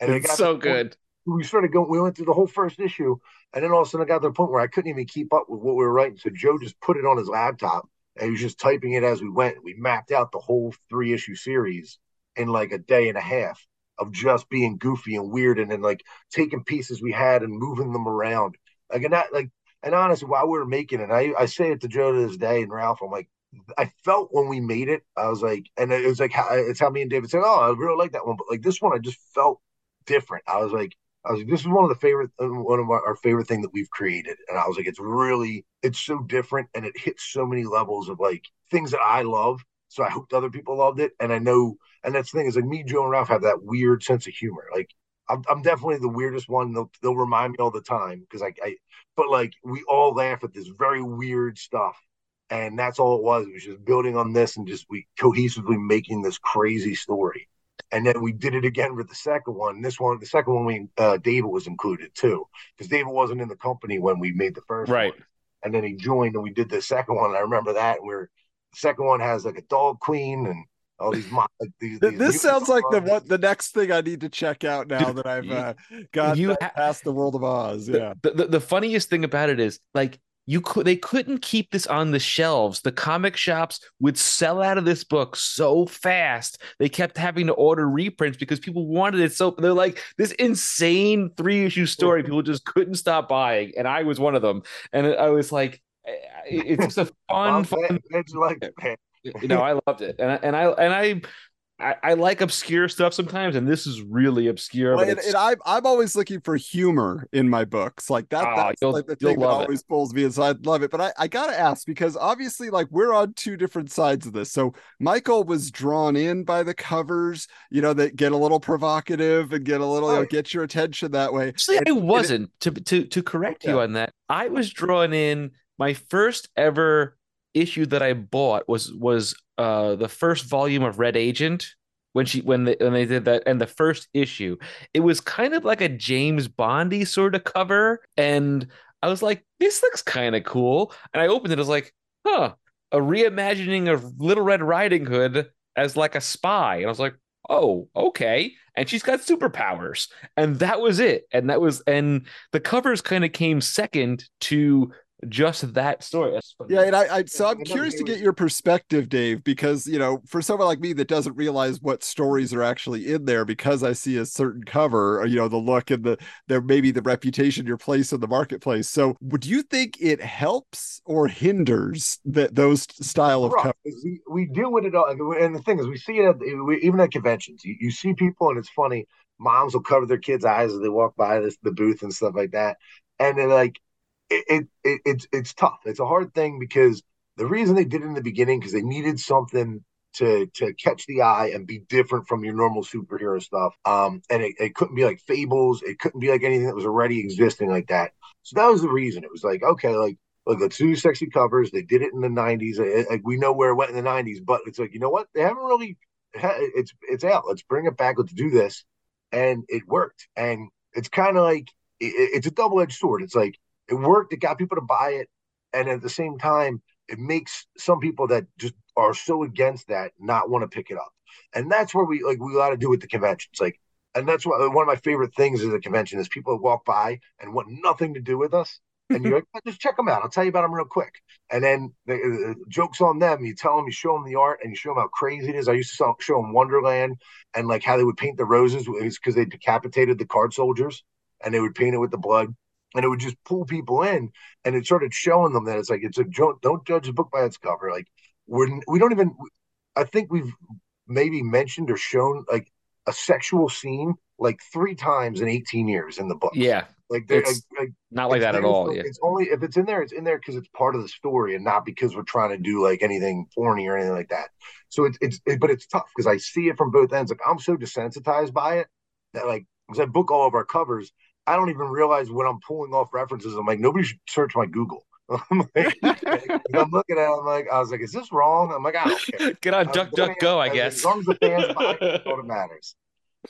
And it's it got so good. We started going, we went through the whole first issue. And then all of a sudden I got to the point where I couldn't even keep up with what we were writing. So Joe just put it on his laptop and he was just typing it as we went. We mapped out the whole three issue series in like a day and a half of just being goofy and weird and then like taking pieces we had and moving them around. Like and that like and honestly, while we were making it, I, I say it to Joe to this day and Ralph, I'm like, I felt when we made it, I was like, and it was like, it's how me and David said, oh, I really like that one, but like this one, I just felt different. I was like, I was like, this is one of the favorite, uh, one of our, our favorite thing that we've created, and I was like, it's really, it's so different, and it hits so many levels of like things that I love. So I hoped other people loved it, and I know and that's the thing is like me, Joe, and Ralph have that weird sense of humor. Like I'm, I'm definitely the weirdest one. They'll, they'll remind me all the time because I, I, but like we all laugh at this very weird stuff, and that's all it was. It was just building on this and just we cohesively making this crazy story. And then we did it again with the second one. This one, the second one, we uh, David was included too because David wasn't in the company when we made the first right. One. And then he joined, and we did the second one. And I remember that. Where the second one has like a dog queen and all these, like, these, these this sounds like the what the next thing I need to check out now that I've uh, got you ha- past the world of Oz. Yeah. The, the, the funniest thing about it is like you could they couldn't keep this on the shelves. The comic shops would sell out of this book so fast. They kept having to order reprints because people wanted it so they're like this insane three issue story *laughs* people just couldn't stop buying and I was one of them. And I was like it's just a *laughs* fun, fun. Like you know, I loved it, and I, and I and I. I, I, like obscure stuff sometimes, and this is really obscure. Well, and, and I'm I'm always looking for humor in my books, like that. Oh, that's like the thing that always it. pulls me inside. I love it, but I, I gotta ask because obviously, like we're on two different sides of this. So Michael was drawn in by the covers, you know, that get a little provocative and get a little you know, oh. get your attention that way. Actually, and, I wasn't. It, to to to correct yeah. you on that, I was drawn in. My first ever issue that I bought was was uh the first volume of Red Agent when she when they when they did that and the first issue. It was kind of like a James Bondy sort of cover and I was like this looks kind of cool. And I opened it I was like huh a reimagining of Little Red Riding Hood as like a spy. And I was like oh okay. And she's got superpowers and that was it. And that was and the covers kind of came second to just that story. Yeah, and I, I so I'm curious to get your perspective, Dave, because you know, for someone like me that doesn't realize what stories are actually in there, because I see a certain cover, or, you know, the look and the there maybe the reputation your place in the marketplace. So, do you think it helps or hinders that those style of covers? We, we deal with it all, and the thing is, we see it at, even at conventions. You, you see people, and it's funny. Moms will cover their kids' eyes as they walk by this, the booth and stuff like that, and they're like it, it, it's it's tough. It's a hard thing because The reason they did it in the beginning because they needed something to to catch the eye and be different from your normal superhero stuff. Um, and it, it couldn't be like fables. It couldn't be like anything that was already existing like that. So that was the reason. It was like okay, like look, let's do sexy covers. They did it in the '90s. Like we know where it went in the '90s, but it's like you know what? They haven't really. It's it's out. Let's bring it back. Let's do this, and it worked. And it's kind of like it, it's a double edged sword. It's like it worked. It got people to buy it, and at the same time, it makes some people that just are so against that not want to pick it up. And that's where we like we got to do with the conventions. Like, and that's what one of my favorite things is a convention is people walk by and want nothing to do with us. And you're like, *laughs* just check them out. I'll tell you about them real quick. And then the, the jokes on them. You tell them, you show them the art, and you show them how crazy it is. I used to show them Wonderland and like how they would paint the roses because they decapitated the card soldiers and they would paint it with the blood and it would just pull people in and it started showing them that it's like it's a don't, don't judge a book by its cover. Like we're we don't even i think we've maybe mentioned or shown like a sexual scene like three times in 18 years in the book. Yeah. Like it's like, like, not like that at all yeah. it's only if it's in there it's in there because it's part of the story and not because we're trying to do like anything porny or anything like that. So it's it's it, but it's tough because i see it from both ends. Like i'm so desensitized by it that like because i book all of our covers I don't even realize when I'm pulling off references. I'm like, nobody should search my Google. *laughs* I'm, like, I'm looking at it, I'm like, I was like, is this wrong? I'm like, I don't care. *laughs* Get on Duck Duck Go, I guess. As long as the fans buy it, matters.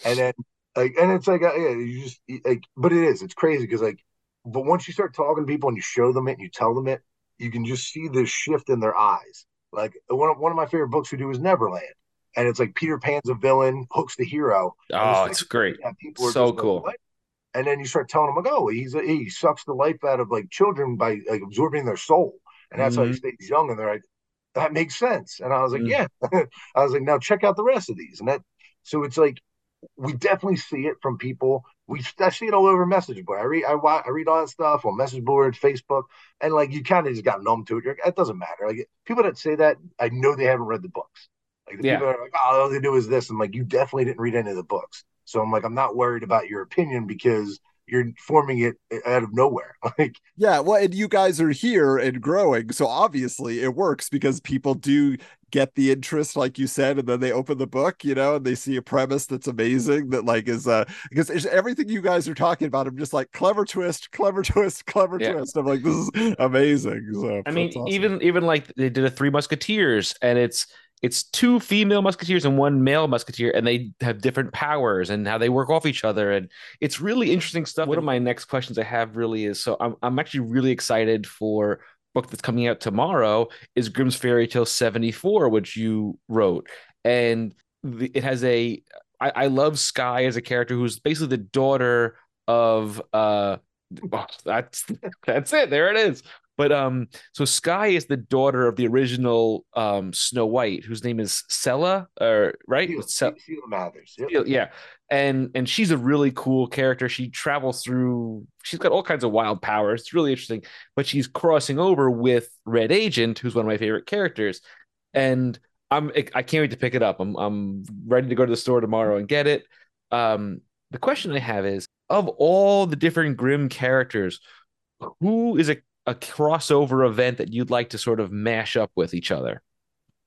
And then like, and it's like, uh, yeah, you just like, but it is, it's crazy because like, but once you start talking to people and you show them it and you tell them it, you can just see this shift in their eyes. Like one of one of my favorite books we do is Neverland, and it's like Peter Pan's a villain, Hook's the hero. Oh, it's great. so cool. Like, and then you start telling them like, oh, he's a, he sucks the life out of like children by like absorbing their soul, and that's mm-hmm. how he mm-hmm. stays young. And they're like, that makes sense. And I was like, mm-hmm. yeah. *laughs* I was like, now check out the rest of these, and that. So it's like we definitely see it from people. We I see it all over message board. I read I, I read all that stuff on message boards, Facebook, and like you kind of just got numb to it. Like, it doesn't matter. Like people that say that, I know they haven't read the books. Like the yeah. people are like, oh, all they do is this. I'm like, you definitely didn't read any of the books. So I'm like, I'm not worried about your opinion because you're forming it out of nowhere. *laughs* Like, yeah, well, and you guys are here and growing, so obviously it works because people do get the interest, like you said, and then they open the book, you know, and they see a premise that's amazing that like is uh because everything you guys are talking about. I'm just like clever twist, clever *laughs* twist, clever yeah. twist. I'm like, this is amazing. So I mean, awesome. even even like they did a Three Musketeers, and it's it's two female musketeers and one male musketeer and they have different powers and how they work off each other and it's really interesting stuff. One of my next questions i have really is so i'm, I'm actually really excited for book that's coming out tomorrow is grimm's fairy tale 74 which you wrote. And the, it has a I, I love sky as a character who's basically the daughter of uh oh, that's *laughs* that's it. There it is but um, so Sky is the daughter of the original um Snow White, whose name is Sela, or right? Sela Mathers. Yep. Yeah, and and she's a really cool character. She travels through. She's got all kinds of wild powers. It's really interesting. But she's crossing over with Red Agent, who's one of my favorite characters, and I'm I can't wait to pick it up. I'm I'm ready to go to the store tomorrow and get it. Um, the question I have is of all the different Grimm characters, who is a a crossover event that you'd like to sort of mash up with each other?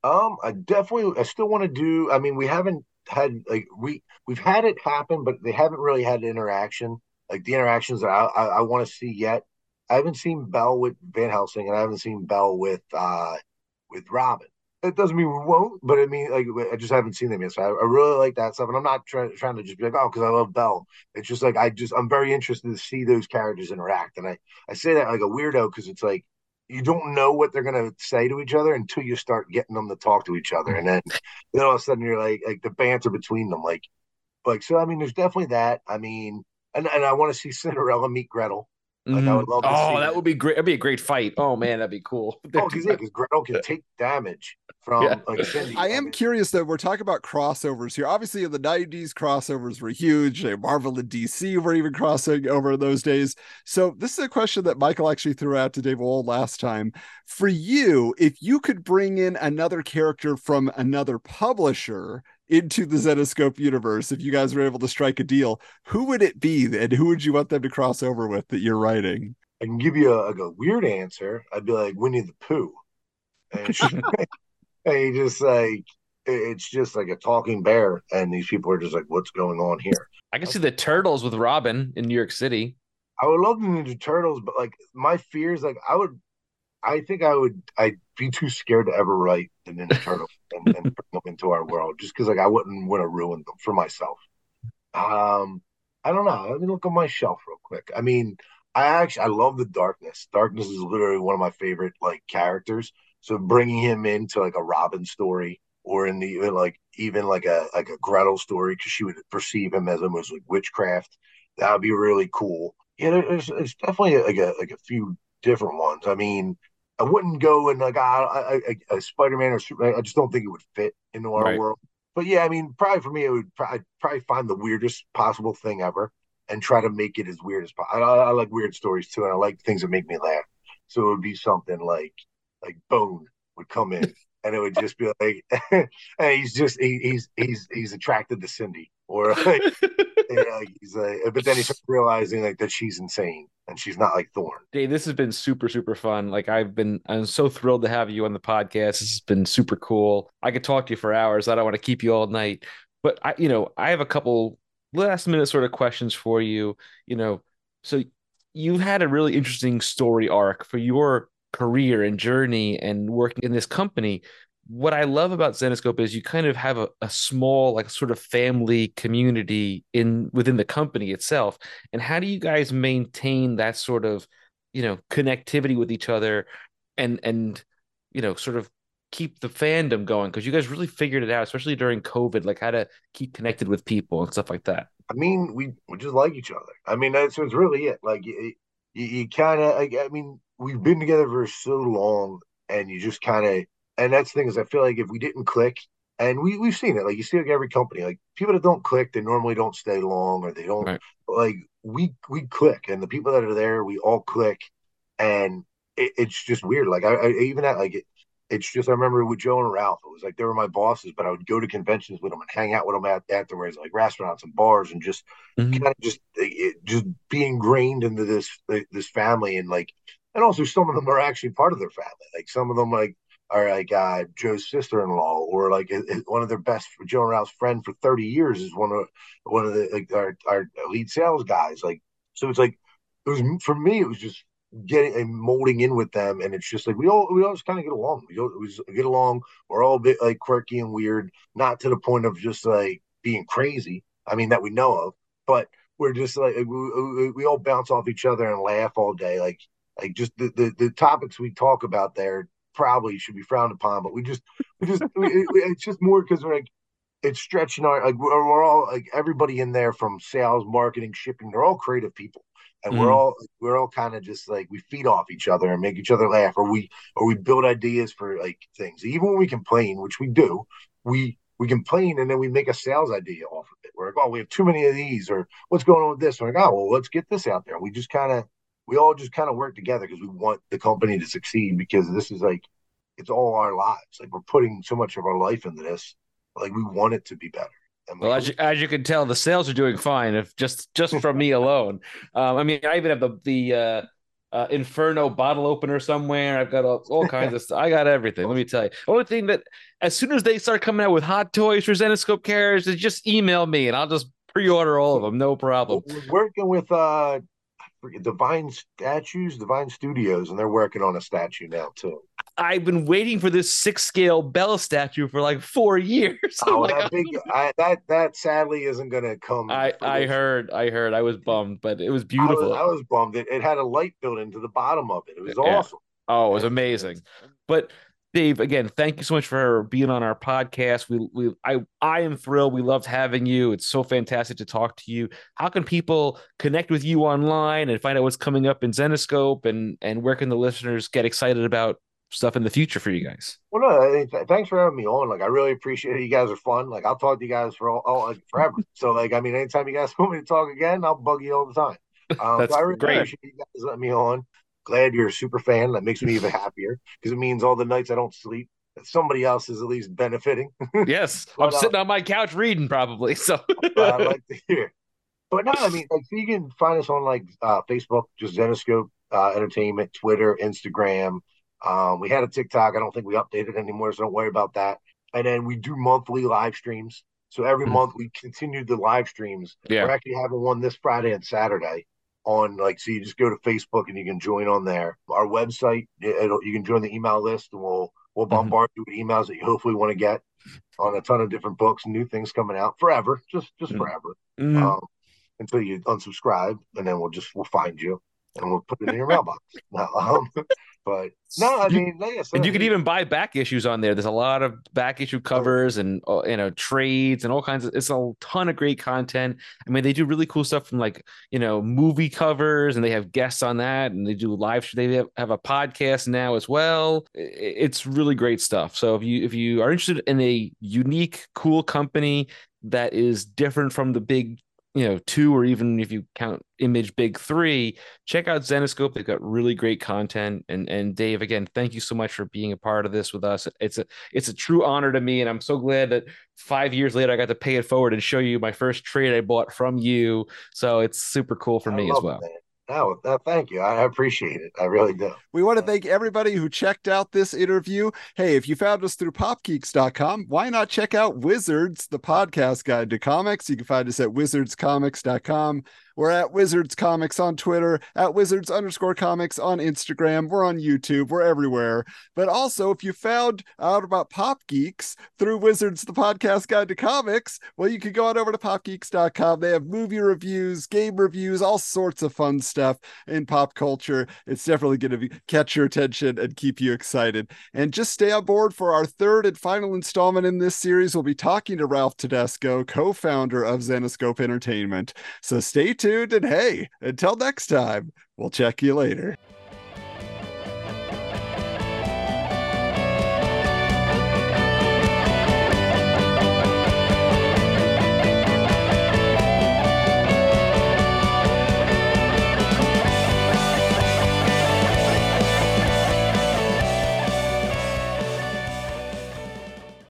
Um, I definitely, I still want to do. I mean, we haven't had like we we've had it happen, but they haven't really had interaction like the interactions that I I, I want to see yet. I haven't seen Belle with Van Helsing, and I haven't seen Belle with uh with Robin it doesn't mean we won't, but I mean, like, I just haven't seen them yet. So I, I really like that stuff. And I'm not trying trying to just be like, oh, because I love Belle. It's just like, I just, I'm very interested to see those characters interact. And I, I say that like a weirdo because it's like, you don't know what they're going to say to each other until you start getting them to talk to each other. And then, *laughs* then all of a sudden you're like, like the banter between them. Like, like, so, I mean, there's definitely that. I mean, and, and I want to see Cinderella meet Gretel. Like, mm-hmm. I would love oh, that, would be great. That'd be a great fight. Oh man, that'd be cool. *laughs* oh, because yeah, Gretel can take damage from yeah. like Cindy. I am curious though. We're talking about crossovers here. Obviously, in the '90s, crossovers were huge. Marvel and DC were even crossing over in those days. So this is a question that Michael actually threw out to Dave Wohl last time. For you, if you could bring in another character from another publisher into the Zenescope universe, if you guys were able to strike a deal, who would it be and who would you want them to cross over with that you're writing? I can give you a, a weird answer. I'd be like Winnie the Pooh. and, she, *laughs* *laughs* and he just like it's just like a talking bear, and these people are just like, "What's going on here?" I can see the turtles with Robin in New York City. I would love the Ninja Turtles, but like my fears, like I would, I think I would, I'd be too scared to ever write Ninja Turtles *laughs* and, and bring them into our world, just because like I wouldn't want to ruin them for myself. Um, I don't know. Let me look on my shelf real quick. I mean, I actually I love the Darkness. Darkness is literally one of my favorite like characters. So bringing him into like a Robin story or in the like even like a like a Gretel story because she would perceive him as almost like witchcraft. That would be really cool. Yeah, there's, there's definitely like a like a few different ones. I mean, I wouldn't go and like a, a, a Spider Man or Superman. I just don't think it would fit into our right. world. But yeah, I mean, probably for me, it would probably, probably find the weirdest possible thing ever and try to make it as weird as possible. I, I like weird stories too, and I like things that make me laugh. So it would be something like like Bone would come in *laughs* and it would just be like, *laughs* hey, he's just he, he's he's he's attracted to Cindy, or *laughs* like, yeah, uh, he's like, but then he's realizing like that she's insane and she's not like Thorn. Dave, this has been super super fun. Like I've been, I'm so thrilled to have you on the podcast. This has been super cool. I could talk to you for hours. I don't want to keep you all night, but I, you know, I have a couple last minute sort of questions for you. You know, so you've had a really interesting story arc for your career and journey and working in this company what i love about Zenescope is you kind of have a, a small like sort of family community in within the company itself. And how do you guys maintain that sort of you know connectivity with each other and and you know sort of keep the fandom going? Because you guys really figured it out especially during covid like how to keep connected with people and stuff like that. I mean we we just like each other. I mean that's, really it. Like you, you, you kind of i mean we've been together for so long, and you just kind of and that's the thing is I feel like if we didn't click, and we we've seen it, like you see like every company, like people that don't click, they normally don't stay long or they don't right. like we we click, and the people that are there, we all click, and it, it's just weird. Like I, I even at like it, it's just I remember with Joe and Ralph, it was like they were my bosses, but I would go to conventions with them and hang out with them at, afterwards, like restaurants and bars, and just mm-hmm. kind of just it, just be ingrained into this this family and like and also some of them are actually part of their family. Like some of them like are like uh, Joe's sister-in-law, or like one of their best Joe and Ralph's friend for thirty years is one of one of the like our, our lead sales guys. Like so, it's like it was for me. It was just getting and molding in with them, and it's just like we all we all just kind of get along. We always get along. We're all a bit like quirky and weird, not to the point of just like being crazy. I mean that we know of, but we're just like we, we, we all bounce off each other and laugh all day. Like like just the, the, the topics we talk about there probably should be frowned upon, but we just we just we, it, it's just more because we're like it's stretching our like we're, we're, all like everybody in there from sales, marketing, shipping. They're all creative people, and mm. we're all we're all kind of just like we feed off each other and make each other laugh, or we or we build ideas for like things. Even when we complain, which we do, we we complain and then we make a sales idea off of it. We're like, oh, we have too many of these, or what's going on with this? We're like, oh, well, let's get this out there. We just kind of we all just kind of work together because we want the company to succeed because this is like it's all our lives. Like we're putting so much of our life into this. Like we want it to be better. well, as you, as you can tell, the sales are doing fine. If just just from me *laughs* alone, um, I mean, I even have the the uh, uh, Inferno bottle opener somewhere. I've got all, all kinds of *laughs* stuff. I got everything. Let me tell you. Only thing that as soon as they start coming out with hot toys for Zenescope carriers, just email me and I'll just pre-order all of them. No problem. We're working with uh Divine Statues, Divine Studios, and they're working on a statue now too. I've been waiting for this six scale Belle statue for like four years. *laughs* Oh, like, that oh, big I, that that sadly isn't going to come. I I heard I heard I was bummed, but it was beautiful. I was, I was bummed. It, it had a light built into the bottom of it. It was yeah. awesome. Oh, it was amazing. But Dave, again, thank you so much for being on our podcast. We, we, I, I am thrilled. We loved having you. It's so fantastic to talk to you. How can people connect with you online and find out what's coming up in Zenescope, and and where can the listeners get excited about stuff in the future for you guys? Well, no, thanks for having me on. Like, I really appreciate it. You guys are fun. Like, I'll talk to you guys for all, all like, forever. *laughs* so, like, I mean, anytime you guys *laughs* want me to talk again, I'll bug you all the time. *laughs* Um, That's so I really great. appreciate you guys letting me on glad you're a super fan. That makes me even *laughs* happier because it means all the nights I don't sleep, somebody else is at least benefiting. *laughs* yes, but, I'm uh, sitting on my couch reading probably. So *laughs* I like to hear. But no, I mean, like so you can find us on like uh, Facebook, just Zenescope uh, Entertainment, Twitter, Instagram. Um, we had a TikTok. I don't think we updated anymore, so don't worry about that. And then we do monthly live streams. So every mm-hmm. month we continue the live streams. Yeah. We're actually having one this Friday and Saturday on like so you just go to Facebook and you can join on there. Our website, you can join the email list and we'll we'll mm-hmm. bombard mm-hmm. you with emails that you hopefully want to get on a ton of different books, new things coming out forever, just just mm-hmm. forever. Um, until you unsubscribe, and then we'll just we'll find you and we'll put it in your mailbox. *laughs* Um, but no, I mean, like I said, and you can even buy back issues on there. There's a lot of back issue covers and uh, you know trades and all kinds of. It's a ton of great content. I mean, they do really cool stuff from like you know movie covers, and they have guests on that, and they do live. They have, have a podcast now as well. It's really great stuff. So if you if you are interested in a unique, cool company that is different from the big you know two or even if you count image big three check out zenescope they've got really great content. And and dave again thank you so much for being a part of this with us. It's a it's a true honor to me and i'm so glad that five years later i got to pay it forward and show you my first trade i bought from you. So it's super cool for I me as well. it, no, thank you. I appreciate it. I really do. We want to thank everybody who checked out this interview. Hey, if you found us through popgeeks.com, why not check out Wizards, the podcast guide to comics? You can find us at wizardscomics.com. We're at Wizards Comics on Twitter, at Wizards underscore comics on Instagram. We're on YouTube. We're everywhere. But also, if you found out about Pop Geeks through Wizards, the podcast guide to comics, well, you can go on over to popgeeks.com. They have movie reviews, game reviews, all sorts of fun stuff in pop culture. It's definitely going to catch your attention and keep you excited. And just stay on board for our third and final installment in this series. We'll be talking to Ralph Tedesco, co founder of Zenescope Entertainment. So stay tuned tuned. And hey, until next time, we'll check you later.